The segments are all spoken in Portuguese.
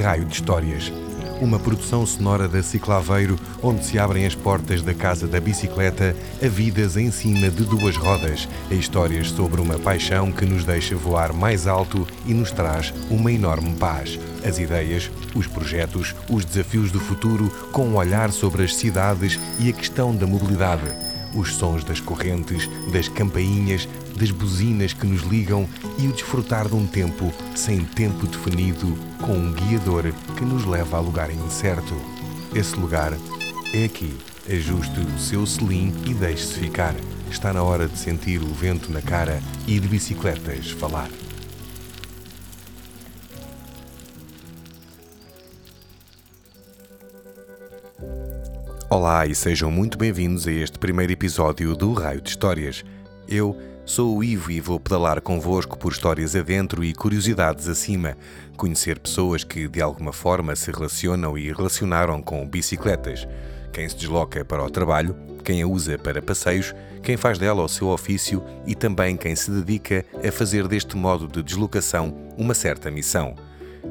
Raio de Histórias. Uma produção sonora da Ciclaveiro, onde se abrem as portas da casa da bicicleta a vidas em cima de duas rodas, a histórias sobre uma paixão que nos deixa voar mais alto e nos traz uma enorme paz. As ideias, os projetos, os desafios do futuro, com um olhar sobre as cidades e a questão da mobilidade os sons das correntes, das campainhas, das buzinas que nos ligam e o desfrutar de um tempo sem tempo definido, com um guiador que nos leva a lugar incerto. Esse lugar é aqui. Ajuste o seu selim e deixe-se ficar. Está na hora de sentir o vento na cara e de bicicletas falar. Olá e sejam muito bem-vindos a este primeiro episódio do Raio de Histórias. Eu sou o Ivo e vou pedalar convosco por histórias adentro e curiosidades acima, conhecer pessoas que de alguma forma se relacionam e relacionaram com bicicletas, quem se desloca para o trabalho, quem a usa para passeios, quem faz dela o seu ofício e também quem se dedica a fazer deste modo de deslocação uma certa missão.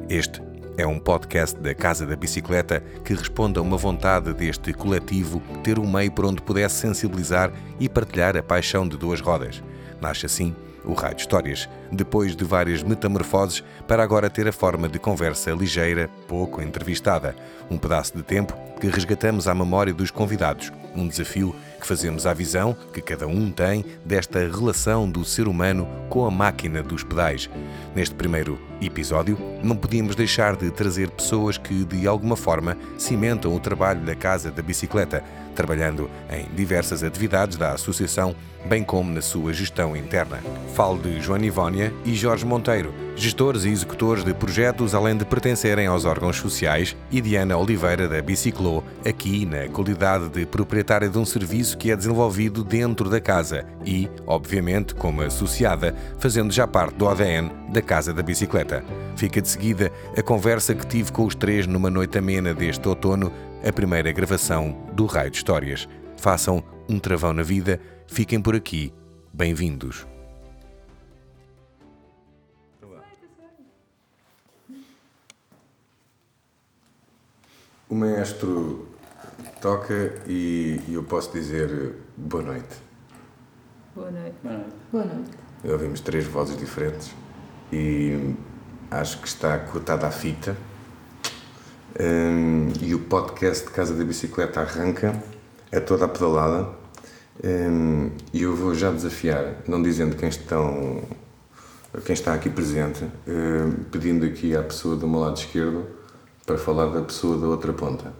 Este é um podcast da Casa da Bicicleta que responde a uma vontade deste coletivo ter um meio por onde pudesse sensibilizar e partilhar a paixão de duas rodas. Nasce assim o de Histórias, depois de várias metamorfoses, para agora ter a forma de conversa ligeira, pouco entrevistada. Um pedaço de tempo que resgatamos à memória dos convidados. Um desafio que fazemos à visão que cada um tem desta relação do ser humano com a máquina dos pedais. Neste primeiro episódio, não podíamos deixar de trazer pessoas que, de alguma forma, cimentam o trabalho da Casa da Bicicleta, trabalhando em diversas atividades da Associação, bem como na sua gestão interna. Falo de Joana Ivónia e Jorge Monteiro, gestores e executores de projetos, além de pertencerem aos órgãos sociais, e Diana Oliveira da Biciclô, aqui na qualidade de proprietária de um serviço que é desenvolvido dentro da casa e, obviamente, como associada, fazendo já parte do ADN da Casa da Bicicleta. Fica de seguida a conversa que tive com os três numa noite amena deste outono, a primeira gravação do Raio de Histórias. Façam um travão na vida, fiquem por aqui. Bem-vindos. O maestro toca e eu posso dizer boa noite. Boa noite. Boa noite. Boa noite. Ouvimos três vozes diferentes e acho que está cortada a fita. Um, e o podcast de Casa da Bicicleta arranca, é toda a pedalada. Um, e eu vou já desafiar, não dizendo quem estão quem está aqui presente, um, pedindo aqui à pessoa do meu lado esquerdo para falar da pessoa da outra ponta.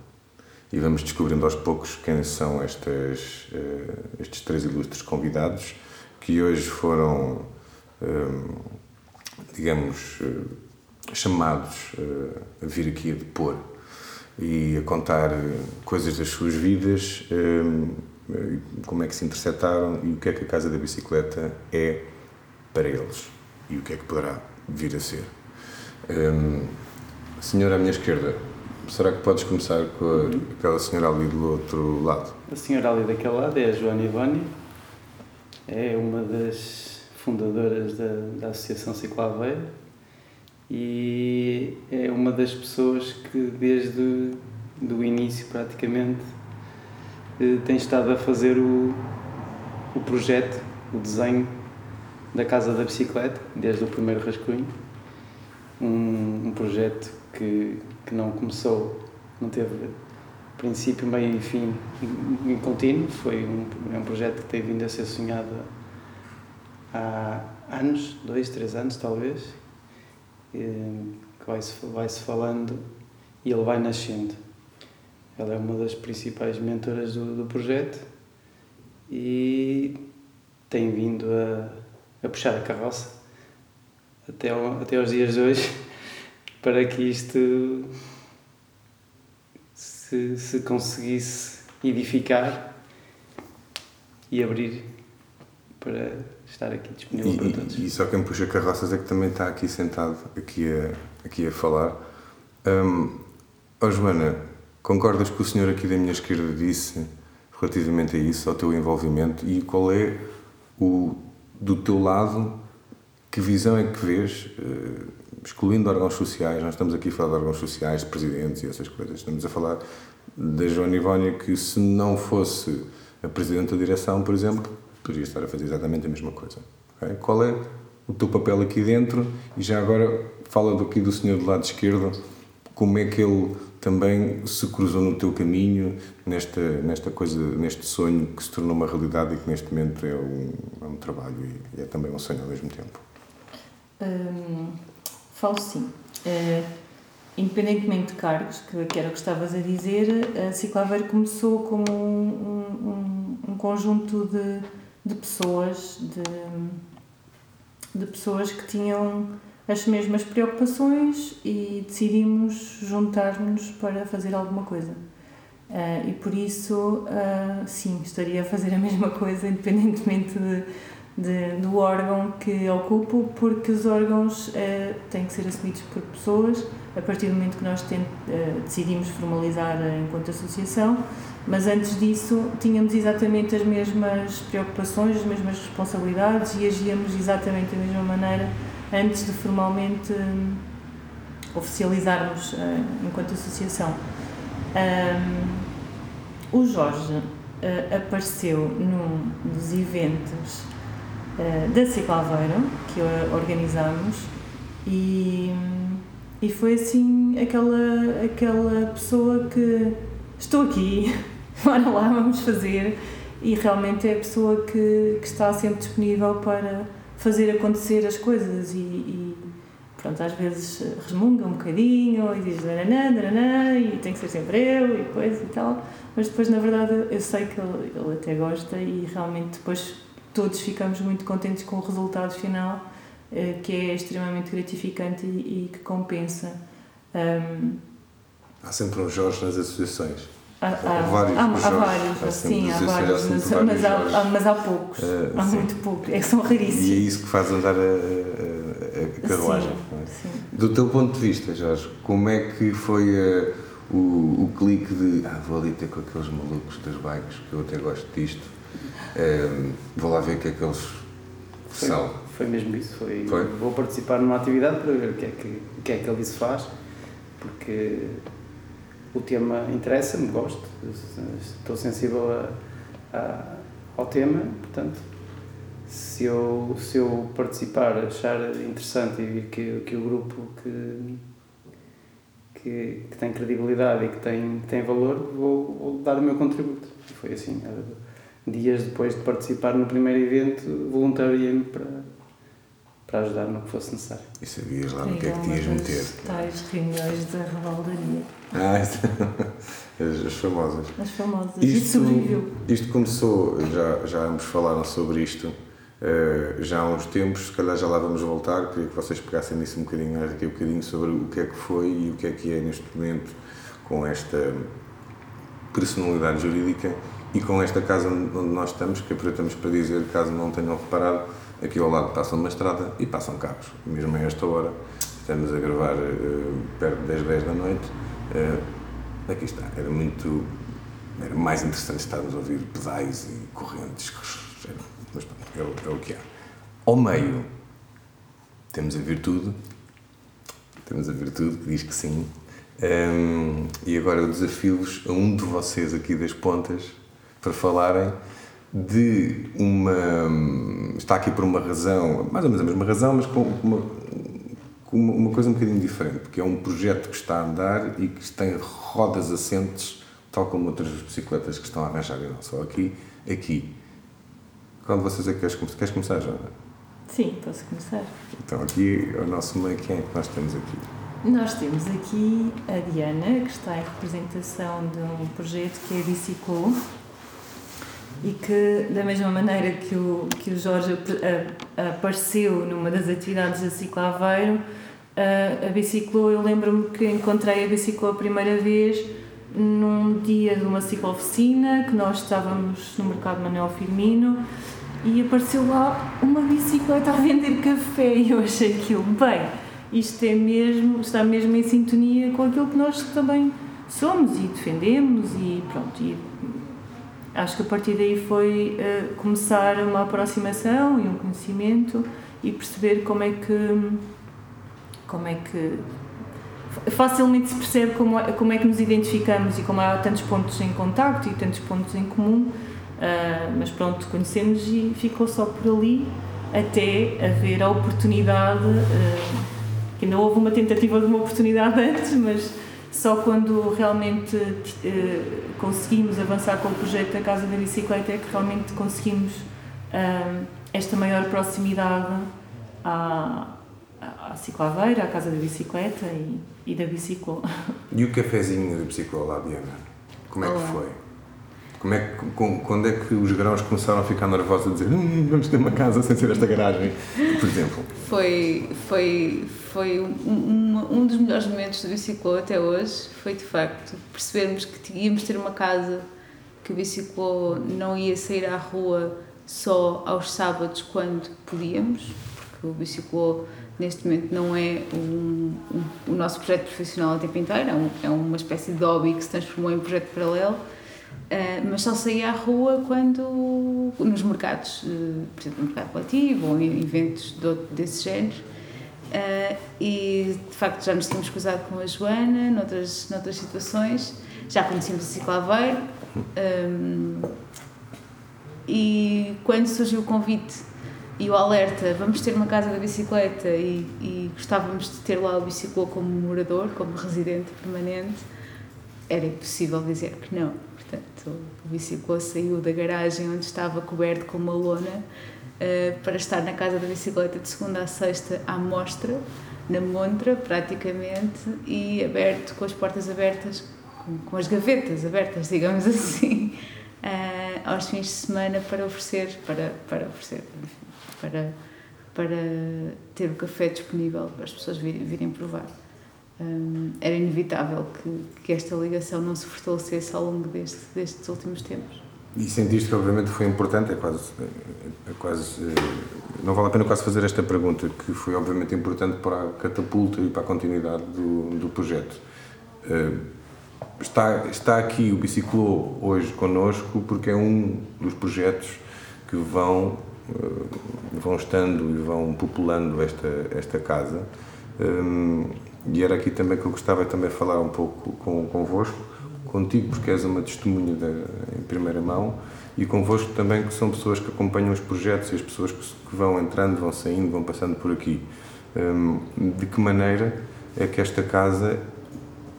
E vamos descobrindo aos poucos quem são estas, uh, estes três ilustres convidados que hoje foram, digamos, uh, chamados uh, a vir aqui a depor e a contar coisas das suas vidas, como é que se interceptaram e o que é que a Casa da Bicicleta é para eles e o que é que poderá vir a ser. Um, senhora à minha esquerda, será que podes começar com a, aquela senhora ali do outro lado? A senhora ali daquele lado é a Joana Ivone, é uma das fundadoras da, da Associação Ciclo Aveiro e é uma das pessoas que desde do início praticamente eh, tem estado a fazer o, o projeto, o desenho da Casa da Bicicleta, desde o primeiro rascunho. Um, um projeto que, que não começou, não teve princípio, meio e fim em, em contínuo. Foi um, é um projeto que tem vindo a ser sonhado há anos, dois, três anos talvez, que vai-se vai -se falando e ele vai nascendo. Ela é uma das principais mentoras do, do projeto e tem vindo a, a puxar a carroça até, ao, até aos dias de hoje para que isto se, se conseguisse edificar e abrir para estar aqui disponível e, para todos. E, e só quem puxa carroças é que também está aqui sentado, aqui a, aqui a falar. Um, oh Joana, concordas com o senhor aqui da minha esquerda disse relativamente a isso, ao teu envolvimento e qual é o, do teu lado, que visão é que vês, uh, excluindo órgãos sociais, nós estamos aqui a falar de órgãos sociais, de presidentes e essas coisas. Estamos a falar da Joana Ivónia que, se não fosse a presidente da direção, por exemplo, poderia estar a fazer exatamente a mesma coisa. Okay? Qual é o teu papel aqui dentro? E já agora fala aqui do senhor do lado esquerdo, como é que ele também se cruzou no teu caminho nesta nesta coisa neste sonho que se tornou uma realidade e que neste momento é um, é um trabalho e é também um sonho ao mesmo tempo hum, falo sim uh, independentemente de cargos que, que era o que estavas a dizer a Ciclaveiro começou como um, um, um conjunto de, de pessoas de, de pessoas que tinham as mesmas preocupações e decidimos juntar-nos para fazer alguma coisa. Uh, e por isso, uh, sim, estaria a fazer a mesma coisa, independentemente de, de, do órgão que ocupo, porque os órgãos uh, têm que ser assumidos por pessoas a partir do momento que nós tem, decidimos formalizar enquanto associação, mas antes disso tínhamos exatamente as mesmas preocupações, as mesmas responsabilidades e agíamos exatamente da mesma maneira antes de formalmente um, oficializarmos uh, enquanto associação. Um, o Jorge uh, apareceu num dos eventos uh, da Ciclaveira que organizámos e, e foi assim aquela, aquela pessoa que estou aqui, bora lá, vamos fazer e realmente é a pessoa que, que está sempre disponível para fazer acontecer as coisas e, e pronto, às vezes resmunga um bocadinho e diz nananã, nananã, e tem que ser sempre eu e coisa e tal, mas depois na verdade eu sei que ele, ele até gosta e realmente depois todos ficamos muito contentes com o resultado final eh, que é extremamente gratificante e, e que compensa. Um, Há sempre um Jorge nas associações. Há, há, vários, há, há vários há sim, há vários, mas, mas, há, mas há poucos, uh, há sim. muito poucos, é que são raríssimos. E é isso que faz andar a, a, a carruagem. Sim, é? sim. Do teu ponto de vista, Jorge, como é que foi uh, o, o clique de ah, vou ali ter com aqueles malucos das bikes, que eu até gosto disto, uh, vou lá ver o que é que eles foi, são. Foi mesmo isso, foi, foi, vou participar numa atividade para ver o que é que, o que, é que ali se faz, porque o tema interessa-me, gosto, estou sensível a, a, ao tema, portanto, se eu, se eu participar, achar interessante e que, que o grupo que, que, que, tem credibilidade e que tem, que tem valor, vou, vou dar o meu contributo. Foi assim, dias depois de participar no primeiro evento, voluntariei-me para, para ajudar no que fosse necessário. E sabias lá no que é que tinhas meter? Tais reuniões da revaldaria. Ah, as, as famosas. As famosas. Isto, sobreviveu. Isto começou, já, já ambos falaram sobre isto, uh, já há uns tempos, se calhar já lá vamos voltar, queria que vocês pegassem nisso um bocadinho mais aqui um bocadinho sobre o que é que foi e o que é que é neste momento com esta personalidade jurídica e com esta casa onde nós estamos, que aproveitamos para dizer, caso não tenham reparado, Aqui ao lado passa uma estrada e passam carros. Mesmo a esta hora, estamos a gravar uh, perto das 10 da noite. Uh, aqui está. Era muito. Era mais interessante estarmos a ouvir pedais e correntes. Mas pronto, é o, é o que há. Ao meio, temos a virtude. Temos a virtude que diz que sim. Um, ehm, e agora eu desafio-vos a um de vocês aqui das pontas para falarem de uma. está aqui por uma razão, mais ou menos a mesma razão, mas com uma, com uma coisa um bocadinho diferente, porque é um projeto que está a andar e que tem rodas assentes, tal como outras bicicletas que estão a arranjar, e não só aqui, aqui. Qual de vocês é que queres começar? Queres começar, Joana? Sim, posso começar. Então, aqui, o nosso meio, quem é que nós temos aqui? Nós temos aqui a Diana, que está em representação de um projeto que é a Biciclo, e que, da mesma maneira que o, que o Jorge apareceu numa das atividades da Ciclo Aveiro, a, a Biciclo, eu lembro-me que encontrei a Biciclo a primeira vez num dia de uma ciclo-oficina, que nós estávamos no mercado Manuel Firmino, e apareceu lá uma bicicleta a vender café. E eu achei aquilo, bem, isto é mesmo, está mesmo em sintonia com aquilo que nós também somos e defendemos e pronto, e acho que a partir daí foi uh, começar uma aproximação e um conhecimento e perceber como é que como é que facilmente se percebe como é, como é que nos identificamos e como há tantos pontos em contacto e tantos pontos em comum, uh, mas pronto, conhecemos e ficou só por ali até haver a oportunidade, uh, que ainda houve uma tentativa de uma oportunidade antes, mas só quando realmente uh, conseguimos avançar com o projeto da Casa da Bicicleta é que realmente conseguimos esta maior proximidade à, à ciclaveira, à Casa da Bicicleta e, e da biciclo. E o cafezinho da biciclo lá, Diana? Como é Olá. que foi? Como é que, quando é que os grãos começaram a ficar nervosos a dizer hum, vamos ter uma casa sem ser esta garagem, por exemplo? Foi, foi, foi um, um, um dos melhores momentos do biciclo até hoje, foi de facto percebermos que íamos ter uma casa, que o biciclo não ia sair à rua só aos sábados quando podíamos, porque o biciclo neste momento não é um, um, o nosso projeto profissional a tempo inteiro, é, um, é uma espécie de hobby que se transformou em projeto paralelo, uh, mas só saía à rua quando, nos mercados, uh, por exemplo, no mercado coletivo ou em eventos de, desse género. Uh, e de facto já nos tínhamos cruzado com a Joana noutras, noutras situações, já conhecíamos a Ciclaveiro. E quando surgiu o convite e o alerta, vamos ter uma casa da bicicleta e, e gostávamos de ter lá o biciclo como morador, como residente permanente, era impossível dizer que não. Portanto, o biciclo saiu da garagem onde estava coberto com uma lona uh, para estar na casa da bicicleta de segunda a sexta à mostra, na montra praticamente, e aberto, com as portas abertas, com, as gavetas abertas, digamos assim, uh, aos fins de semana para oferecer, para, para oferecer, para, para ter o café disponível para as pessoas virem provar. Um, era inevitável que, que esta ligação não se fortalecesse ao longo deste, destes últimos tempos. E sentiste que obviamente foi importante, é quase, é quase, eh, não vale a pena quase fazer esta pergunta, que foi obviamente importante para a catapulta e para a continuidade do, do projeto. Uh, está, está aqui o Biciclo hoje connosco porque é um dos projetos que vão eh, vão estando e vão populando esta, esta casa. E era aqui também que eu gostava também de falar um pouco com, convosco, contigo, porque és uma testemunha de, em primeira mão, e convosco também, que são pessoas que acompanham os projetos e as pessoas que, que vão entrando, vão saindo, vão passando por aqui. Um, de que maneira é que esta casa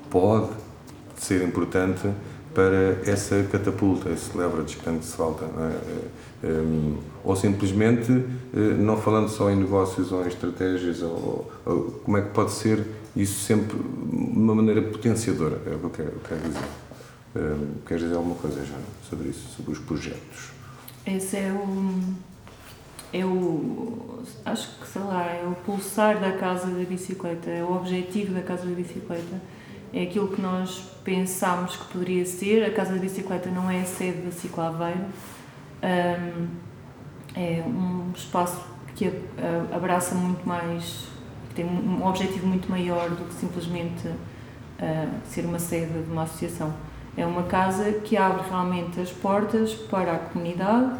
pode ser importante para essa catapulta, esse leverage que tanto se falta. É? Um, ou simplesmente, uh, não falando só em negócios ou em estratégias, ou, ou, como é que pode ser isso sempre de uma maneira potenciadora, é o que eu quero, eu quero dizer. Um, queres dizer alguma coisa, Jana, sobre isso, sobre os projetos? Esse é o. É o. Acho que, sei lá, é o pulsar da casa da bicicleta, é o objetivo da casa da bicicleta é aquilo que nós pensámos que poderia ser. A Casa da Bicicleta não é a sede da Ciclaveiro, um, é um espaço que abraça muito mais, que tem um objetivo muito maior do que simplesmente uh, ser uma sede de uma associação. É uma casa que abre realmente as portas para a comunidade,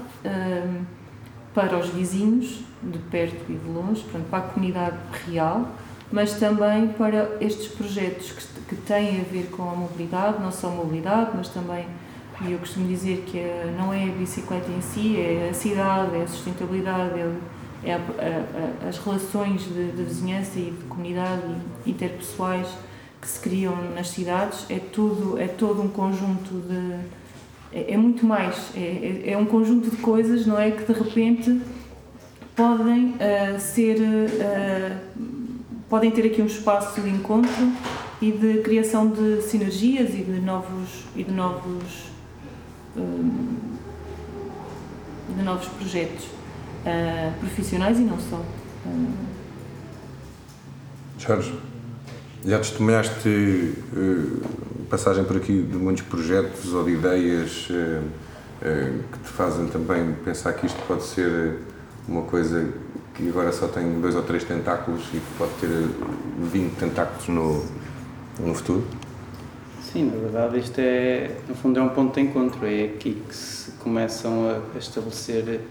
para os vizinhos, de perto e de longe, portanto, para a comunidade real mas também para estes projetos que, que têm a ver com a mobilidade, não só a mobilidade, mas também, e eu costumo dizer que é, não é a bicicleta em si, é a cidade, é a sustentabilidade, é, é a, a, as relações de, de, vizinhança e de comunidade interpessoais que se criam nas cidades, é tudo, é todo um conjunto de. É, é muito mais, é, é, é um conjunto de coisas, não é? Que de repente podem uh, ser. Uh, podem ter aqui um espaço de encontro e de criação de sinergias e de novos e de novos um, de novos projetos uh, profissionais e não só. Uh. Jorge, já testemunhaste uh, passagem por aqui de muitos projetos ou de ideias que te fazem também pensar que isto pode ser uma coisa que agora só tem dois ou três tentáculos e pode ter 20 tentáculos no, no futuro? Sim, na verdade isto é, no fundo é um ponto de encontro, é aqui que se começam a estabelecer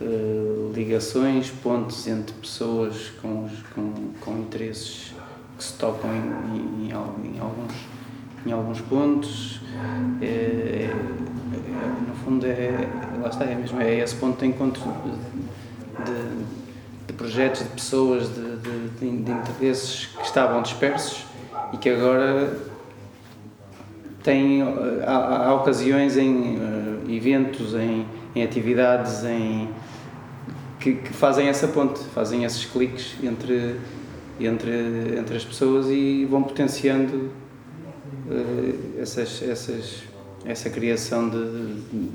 uh, ligações, pontos entre pessoas com, com, com interesses que se tocam em, em, em alguns, em alguns pontos. É, é, no fundo, é, lá está, é mesmo é esse ponto de encontro de, de projetos, de pessoas, de, de, de interesses que estavam dispersos e que agora têm, há, há ocasiões em uh, eventos, em, em atividades, em, que, que, fazem essa ponte, fazem esses cliques entre, entre, entre as pessoas e vão potenciando uh, essas, essas, essa criação de, de,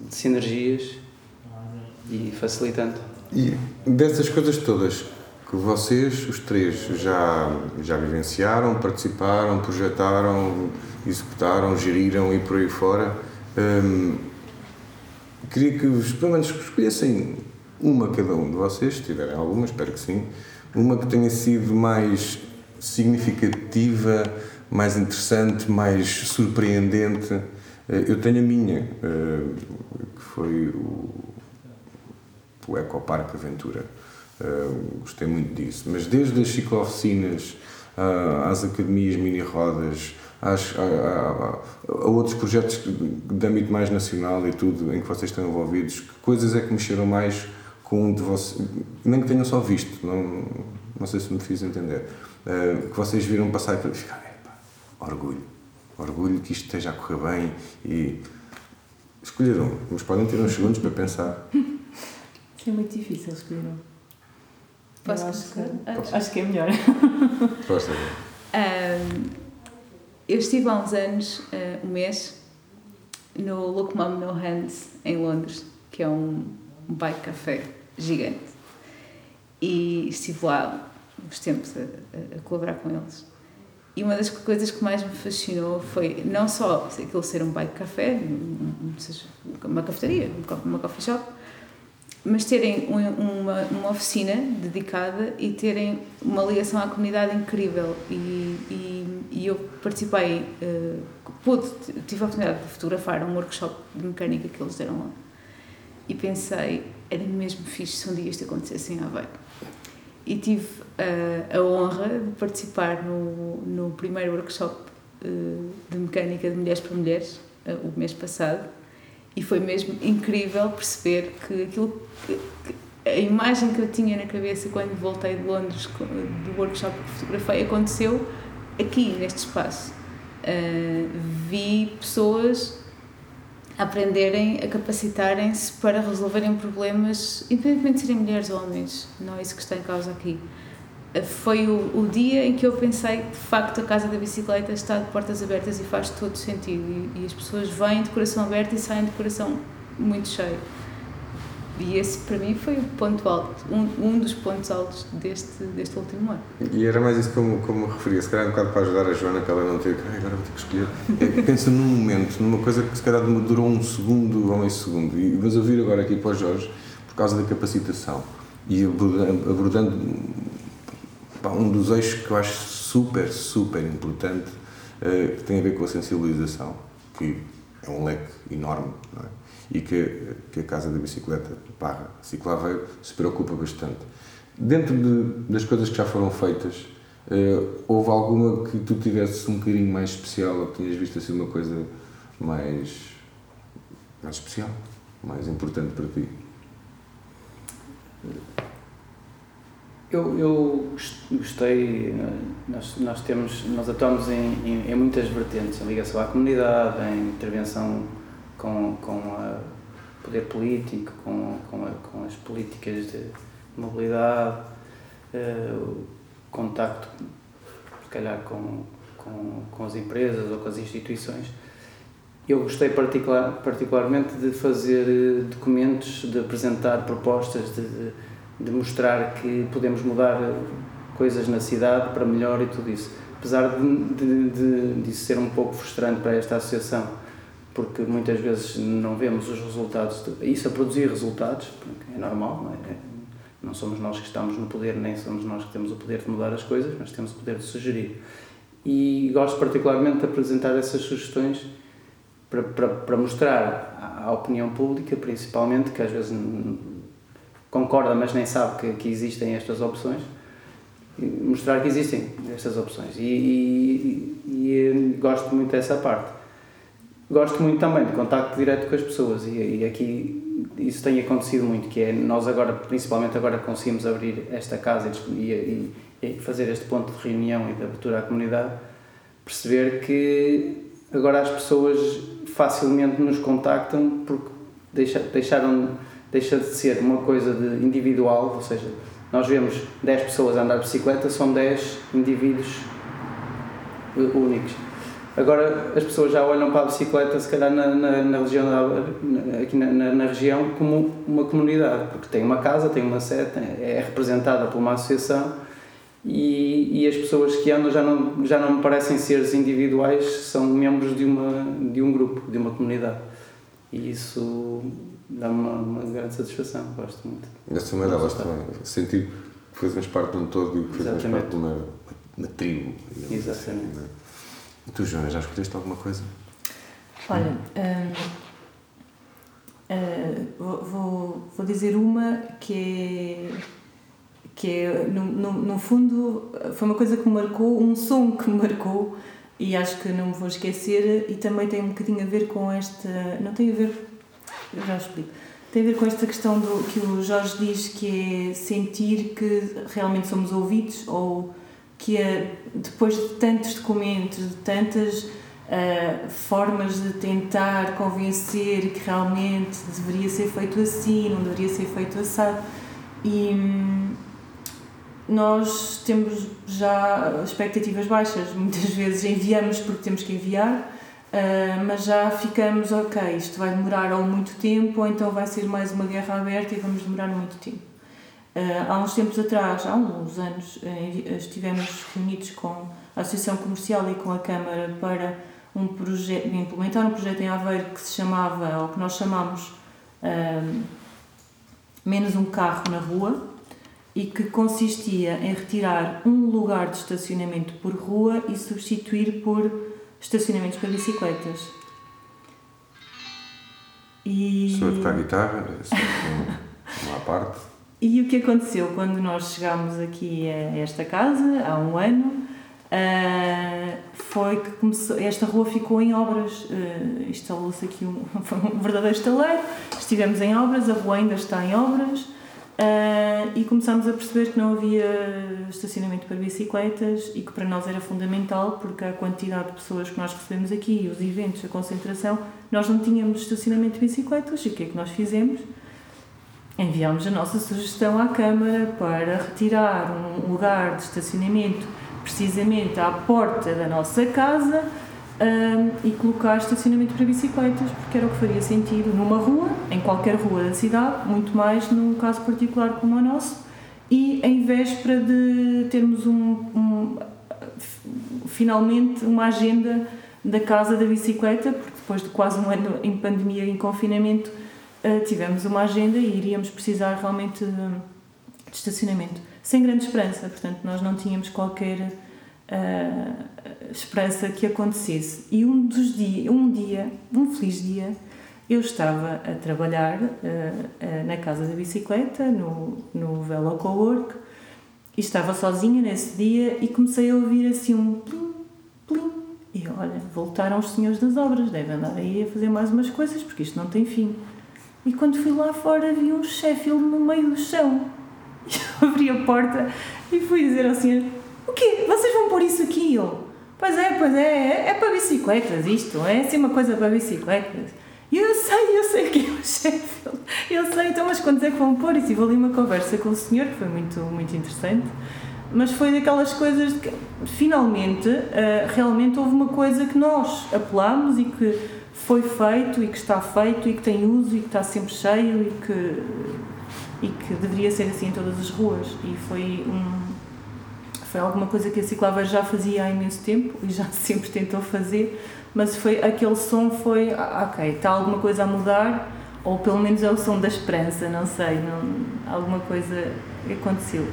de sinergias e facilitando. E dessas coisas todas que vocês, os três, já, já vivenciaram, participaram, projetaram, executaram, geriram e por aí fora, hum, queria que os, pelo menos escolhessem uma cada um de vocês, se tiverem alguma, espero que sim, uma que tenha sido mais significativa, mais interessante, mais surpreendente. Eh, eu tenho a minha, eh, que foi o, o Ecoparque Aventura. Eh, gostei muito disso. Mas desde as ciclo-oficinas às academias mini-rodas, a, a, outros projetos de âmbito mais nacional e tudo em que vocês estão envolvidos, que coisas é que mexeram mais com um de vocês, nem que tenham só visto, não, não sei se me fiz entender, uh, que vocês viram passar e ficar, orgulho, orgulho que isto esteja a correr bem e escolheram, mas podem ter uns segundos para pensar. É muito difícil escolher um. Posso acho que, acho que é melhor. Posso um, Eu estive há uns anos, uh, um mês, no Look Mom No Hands, em Londres, que é um, bike café gigante. E estive lá uns tempos a, a, colaborar com eles. E uma das coisas que mais me fascinou foi não só aquilo ser um bike café, uma cafeteria, uma coffee shop, mas terem uma, uma oficina dedicada e terem uma ligação à comunidade incrível. E, e, e eu participei, uh, pude, tive a oportunidade de fotografar um workshop de mecânica que eles deram lá. E pensei, era mesmo fixe se um dia isto acontecesse em Aveiro. E tive uh, a honra de participar no, no primeiro workshop uh, de mecânica de mulheres para mulheres, o mês passado e foi mesmo incrível perceber que aquilo que, que, a imagem que eu tinha na cabeça quando voltei de Londres do workshop que fotografei aconteceu aqui neste espaço. Uh, vi pessoas aprenderem a capacitarem-se para resolverem problemas independentemente de serem mulheres ou homens. Não é isso que está em causa aqui foi o, o dia em que eu pensei de facto a Casa da Bicicleta está de portas abertas e faz todo sentido e, e as pessoas vêm de coração aberto e saem de coração muito cheio e esse para mim foi o ponto alto, um, um dos pontos altos deste, deste último ano. E era mais isso como, como referia, se calhar um bocado para ajudar a Joana, que ela não teve, ah, agora vou ter que escolher. É, pensa num momento, numa coisa que se calhar durou um segundo ou meio segundo. E vamos ouvir agora aqui para o Jorge, por causa da capacitação. E abordando um dos eixos que eu acho super, super importante uh, que tem a ver com a sensibilização, que é um leque enorme, é? e que, que a Casa da Bicicleta barra Ciclaveiro se preocupa bastante. Dentro de, das coisas que já foram feitas, uh, houve alguma que tu tivesse um bocadinho mais especial ou que tinhas visto assim uma coisa mais, mais especial, mais importante para ti? Eu, eu gostei, nós, nós temos, nós atuamos em, em, em muitas vertentes, em ligação à comunidade, em intervenção com, com o poder político, com, com, a, com as políticas de mobilidade, uh, contacto, se calhar, com, com, com as empresas ou com as instituições. Eu gostei particular, particularmente de fazer eh, documentos, de apresentar propostas, de, de de mostrar que podemos mudar coisas na cidade para melhor e tudo isso. Apesar de, de, de, de ser um pouco frustrante para esta associação, porque muitas vezes não vemos os resultados, de, isso a produzir resultados, é normal, não é? Não somos nós que estamos no poder, nem somos nós que temos o poder de mudar as coisas, mas temos o poder de sugerir. E gosto particularmente de apresentar essas sugestões para, para, para mostrar à opinião pública, principalmente, que às vezes concorda, mas nem sabe que, que existem estas opções, mostrar que existem estas opções. E, e, e, gosto muito dessa parte. Gosto muito também de contacto direto com as pessoas e, e, aqui isso tem acontecido muito, que é nós agora, principalmente agora conseguimos abrir esta casa e, e fazer este ponto de reunião e de abertura à comunidade, perceber que agora as pessoas facilmente nos contactam porque deixa, deixaram, deixa de ser uma coisa de individual, ou seja, nós vemos 10 pessoas a andar de bicicleta, são 10 indivíduos únicos. Agora as pessoas já olham para a bicicleta, se calhar na, na, na região, aqui na, região, como uma comunidade, porque tem uma casa, tem uma sede, é representada por uma associação e, e as pessoas que andam já não, já não parecem seres individuais, são membros de, uma, de um grupo, de uma comunidade. E isso dá-me uma, uma, grande satisfação, gosto muito. Essa também dá, também. Sentir que fazemos parte de um todo e que fazemos Exatamente. parte de uma, uma tribo. Assim, Exatamente. Assim, e tu, Joana, já escolheste alguma coisa? Olha, hum, hum, vou, vou dizer uma que é que é, no, no, no, fundo, foi uma coisa que me marcou, um som que me marcou e acho que não me vou esquecer e também tem um bocadinho a ver com esta, não tem a ver, eu já explico, tem a ver com esta questão do que o Jorge diz que é sentir que realmente somos ouvidos ou que é, depois de tantos documentos, de tantas uh, formas de tentar convencer que realmente deveria ser feito assim, não deveria ser feito assado e hum, nós temos já expectativas baixas. Muitas vezes enviamos porque temos que enviar, uh, mas já ficamos, ok, isto vai demorar ou muito tempo, ou então vai ser mais uma guerra aberta e vamos demorar muito tempo. Uh, há uns tempos atrás, há uns anos, uh, estivemos reunidos com a Associação Comercial e com a Câmara para um projeto, implementar um projeto em Aveiro que se chamava, ou que nós chamamos Menos um Carro na Rua, e que consistia em retirar um lugar de estacionamento por rua e substituir por estacionamentos para bicicletas. E... Sou a tocar guitarra, uma à parte. E o que aconteceu quando nós chegámos aqui a esta casa, há um ano, uh, foi que começou, esta rua ficou em obras, uh, instalou-se aqui um, um verdadeiro estaleiro, estivemos em obras, a rua ainda está em obras, Uh, e começámos a perceber que não havia estacionamento para bicicletas e que para nós era fundamental porque a quantidade de pessoas que nós recebemos aqui, os eventos, a concentração, nós não tínhamos estacionamento de bicicletas e o que é que nós fizemos? Enviámos a nossa sugestão à Câmara para retirar um lugar de estacionamento precisamente à porta da nossa casa um, e colocar estacionamento para bicicletas, porque era o que faria sentido numa rua, em qualquer rua da cidade, muito mais num caso particular como o nosso, e em véspera de termos um, um finalmente uma agenda da casa da bicicleta, porque depois de quase um ano em pandemia e em confinamento, uh, tivemos uma agenda e iríamos precisar realmente de, de estacionamento. Sem grande esperança, portanto, nós não tínhamos qualquer uh, esperança que acontecesse. E um dos dias, um dia, um feliz dia, eu estava a trabalhar uh, na casa da bicicleta, no, no Velo Cowork, e estava sozinha nesse dia e comecei a ouvir assim um plim, plim. E olha, voltaram os senhores das obras, devem andar aí a fazer mais umas coisas, porque isto não tem fim. E quando fui lá fora vi um Sheffield no meio do chão. E abri a porta e fui dizer ao senhor: O quê? Vocês vão pôr isso aqui? Eu, Pois é, pois é, é, para bicicletas isto, é assim uma coisa para bicicletas. E eu sei, eu sei que é o chefe, eu sei, então, mas quando é que vão pôr? E tive ali uma conversa com o senhor, que foi muito, muito interessante, mas foi daquelas coisas que, finalmente, uh, realmente houve uma coisa que nós apelámos e que foi feito e que está feito e que tem uso e que está sempre cheio e que, e que deveria ser assim em todas as ruas. E foi um foi alguma coisa que a Ciclava já fazia há imenso tempo e já sempre tentou fazer, mas foi aquele som foi, ah, ok, está alguma coisa a mudar, ou pelo menos é o som da esperança, não sei, não, alguma coisa aconteceu.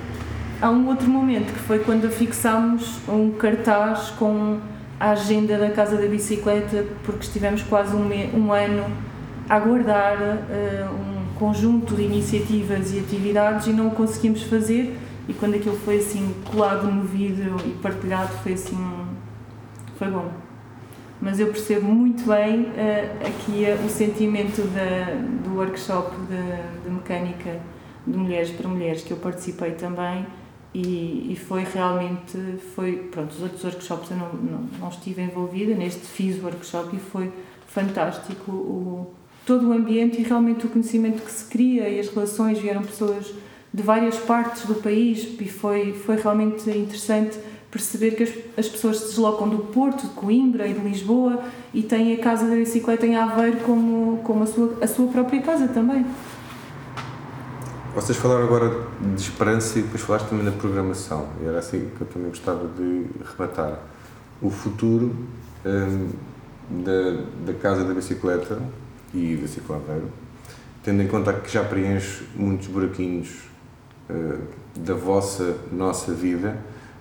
Há um outro momento que foi quando fixámos um cartaz com a agenda da Casa da Bicicleta, porque estivemos quase um, um ano a aguardar uh, um conjunto de iniciativas e atividades e não o conseguimos fazer. E quando aquilo foi assim colado no vidro e partilhado, foi assim. foi bom. Mas eu percebo muito bem uh, aqui uh, o sentimento da, do workshop de, de mecânica de mulheres para mulheres que eu participei também e, e, foi realmente, foi, pronto, os outros workshops eu não, não, não, estive envolvida, neste fiz o workshop e foi fantástico o, todo o ambiente e realmente o conhecimento que se cria e as relações, vieram pessoas de várias partes do país e foi, foi realmente interessante perceber que as, as pessoas se deslocam do Porto, de Coimbra e de Lisboa e têm a Casa da Bicicleta em Aveiro como, como a, sua, a sua própria casa também. Vocês falaram agora de esperança e depois falaste também da programação. E era assim que eu também gostava de rematar. O futuro hum, da, da Casa da Bicicleta e da Ciclaveiro, tendo em conta que já preenche muitos buraquinhos uh, da vossa, nossa vida,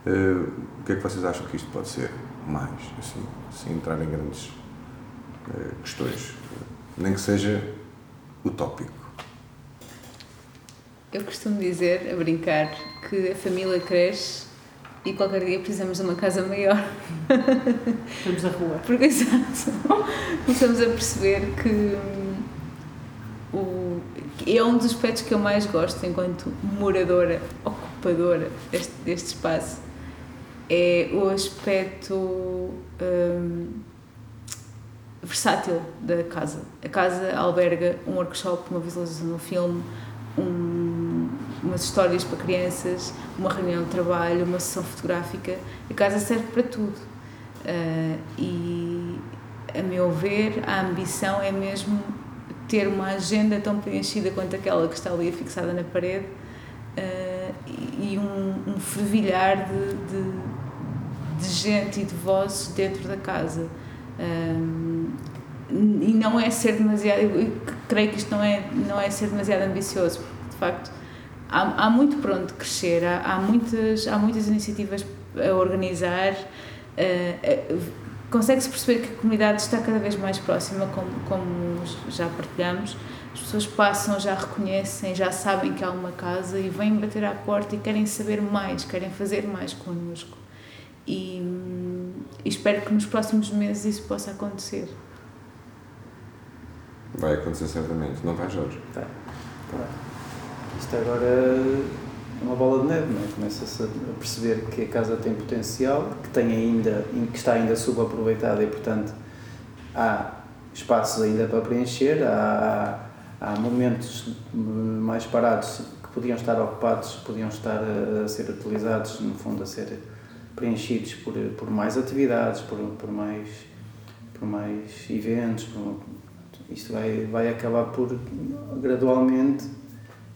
uh, o que é que vocês acham que isto pode ser mais, assim, sem entrar em grandes uh, questões? Nem que seja utópico. Eu costumo dizer, a brincar, que a família cresce e qualquer dia precisamos de uma casa maior. Estamos a rua. Porque, exato, começamos a perceber que hum, é um dos aspectos que eu mais gosto enquanto moradora, ocupadora deste, deste espaço, é o aspecto hum, versátil da casa. A casa alberga um workshop, uma visualização de um filme, um, umas histórias para crianças, uma reunião de trabalho, uma sessão fotográfica. A casa serve para tudo. Uh, e, a meu ver, a ambição é mesmo ter uma agenda tão preenchida quanto aquela que está ali fixada na parede uh, e um, um fervilhar de, de, de, gente e de vozes dentro da casa. Um, e não é ser demasiado, eu creio que isto não é, não é ser demasiado ambicioso, porque de facto há, há muito por onde crescer, há, há, muitas, há muitas iniciativas a organizar, uh, consegue-se perceber que a comunidade está cada vez mais próxima, como, como já partilhamos, as pessoas passam, já reconhecem, já sabem que há uma casa e vêm bater à porta e querem saber mais, querem fazer mais connosco. E, e espero que nos próximos meses isso possa acontecer. Vai acontecer certamente, não vai, Jorge? Tá. tá. Isto agora é uma bola de neve, não é? Começa-se a perceber que a casa tem potencial, que, tem ainda, que está ainda subaproveitada e, portanto, há espaços ainda para preencher, há, há momentos mais parados que podiam estar ocupados, podiam estar a, ser utilizados, no fundo, a ser preenchidos por, por mais atividades, por, por, mais, por mais eventos, por, isto vai, vai acabar por gradualmente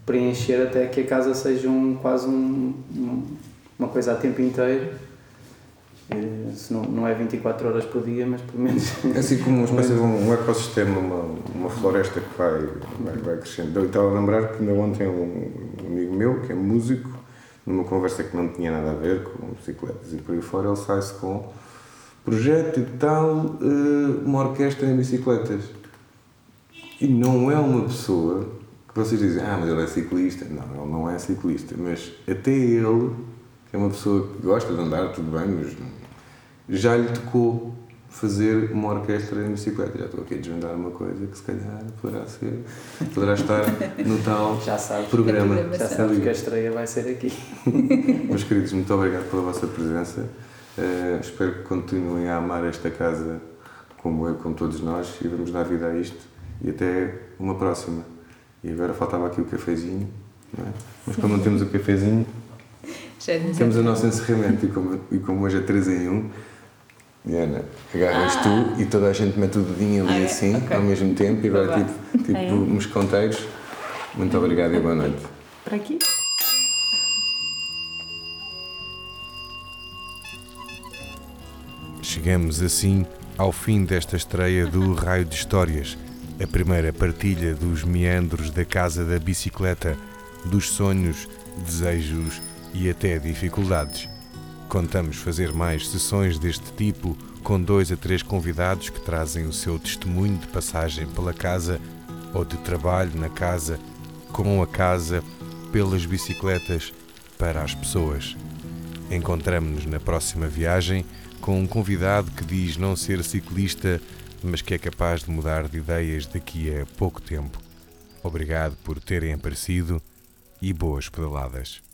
preencher até que a casa seja um, quase um, uma coisa a tempo inteiro. Eh, se não, não é 24 horas por dia, mas pelo menos. É assim como uma espécie de um, um ecossistema, uma, uma floresta que vai, vai, vai crescendo. Eu estava a lembrar que ainda ontem um amigo meu, que é músico, numa conversa que não tinha nada a ver com bicicletas e por aí fora, ele sai-se com projeto e tal, eh, uma orquestra em bicicletas. E não é uma pessoa que vocês dizem, ah, mas ele é ciclista. Não, ele não é ciclista, mas até ele, que é uma pessoa que gosta de andar, tudo bem, mas já lhe tocou fazer uma orquestra em bicicleta. Já estou aqui a desvendar uma coisa que se calhar poderá ser, poderá estar no tal já sabes, programa. Já sabes que a estreia vai ser aqui. Meus queridos, muito obrigado pela vossa presença. Uh, espero que continuem a amar esta casa como eu, como todos nós, e vamos dar vida a isto e até uma próxima. E agora faltava aqui o cafezinho, é? mas como não temos o cafezinho, temos o nosso encerramento e como, e como hoje é 3 em 1, Diana, agarras ah. tu e toda a gente mete o dedinho ali ah, é? assim okay. ao mesmo tempo e agora tipo, tipo é. uns conteiros. Muito obrigado e boa noite. Para aqui? Chegamos assim ao fim desta estreia do Raio de Histórias a primeira partilha dos meandros da casa da bicicleta, dos sonhos, desejos e até dificuldades. Contamos fazer mais sessões deste tipo com dois a três convidados que trazem o seu testemunho de passagem pela casa ou de trabalho na casa, com a casa, pelas bicicletas, para as pessoas. Encontramos-nos na próxima viagem com um convidado que diz não ser ciclista, mas que é capaz de mudar de ideias daqui a pouco tempo. Obrigado por terem aparecido e boas pedaladas.